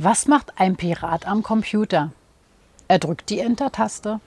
Was macht ein Pirat am Computer? Er drückt die Enter-Taste.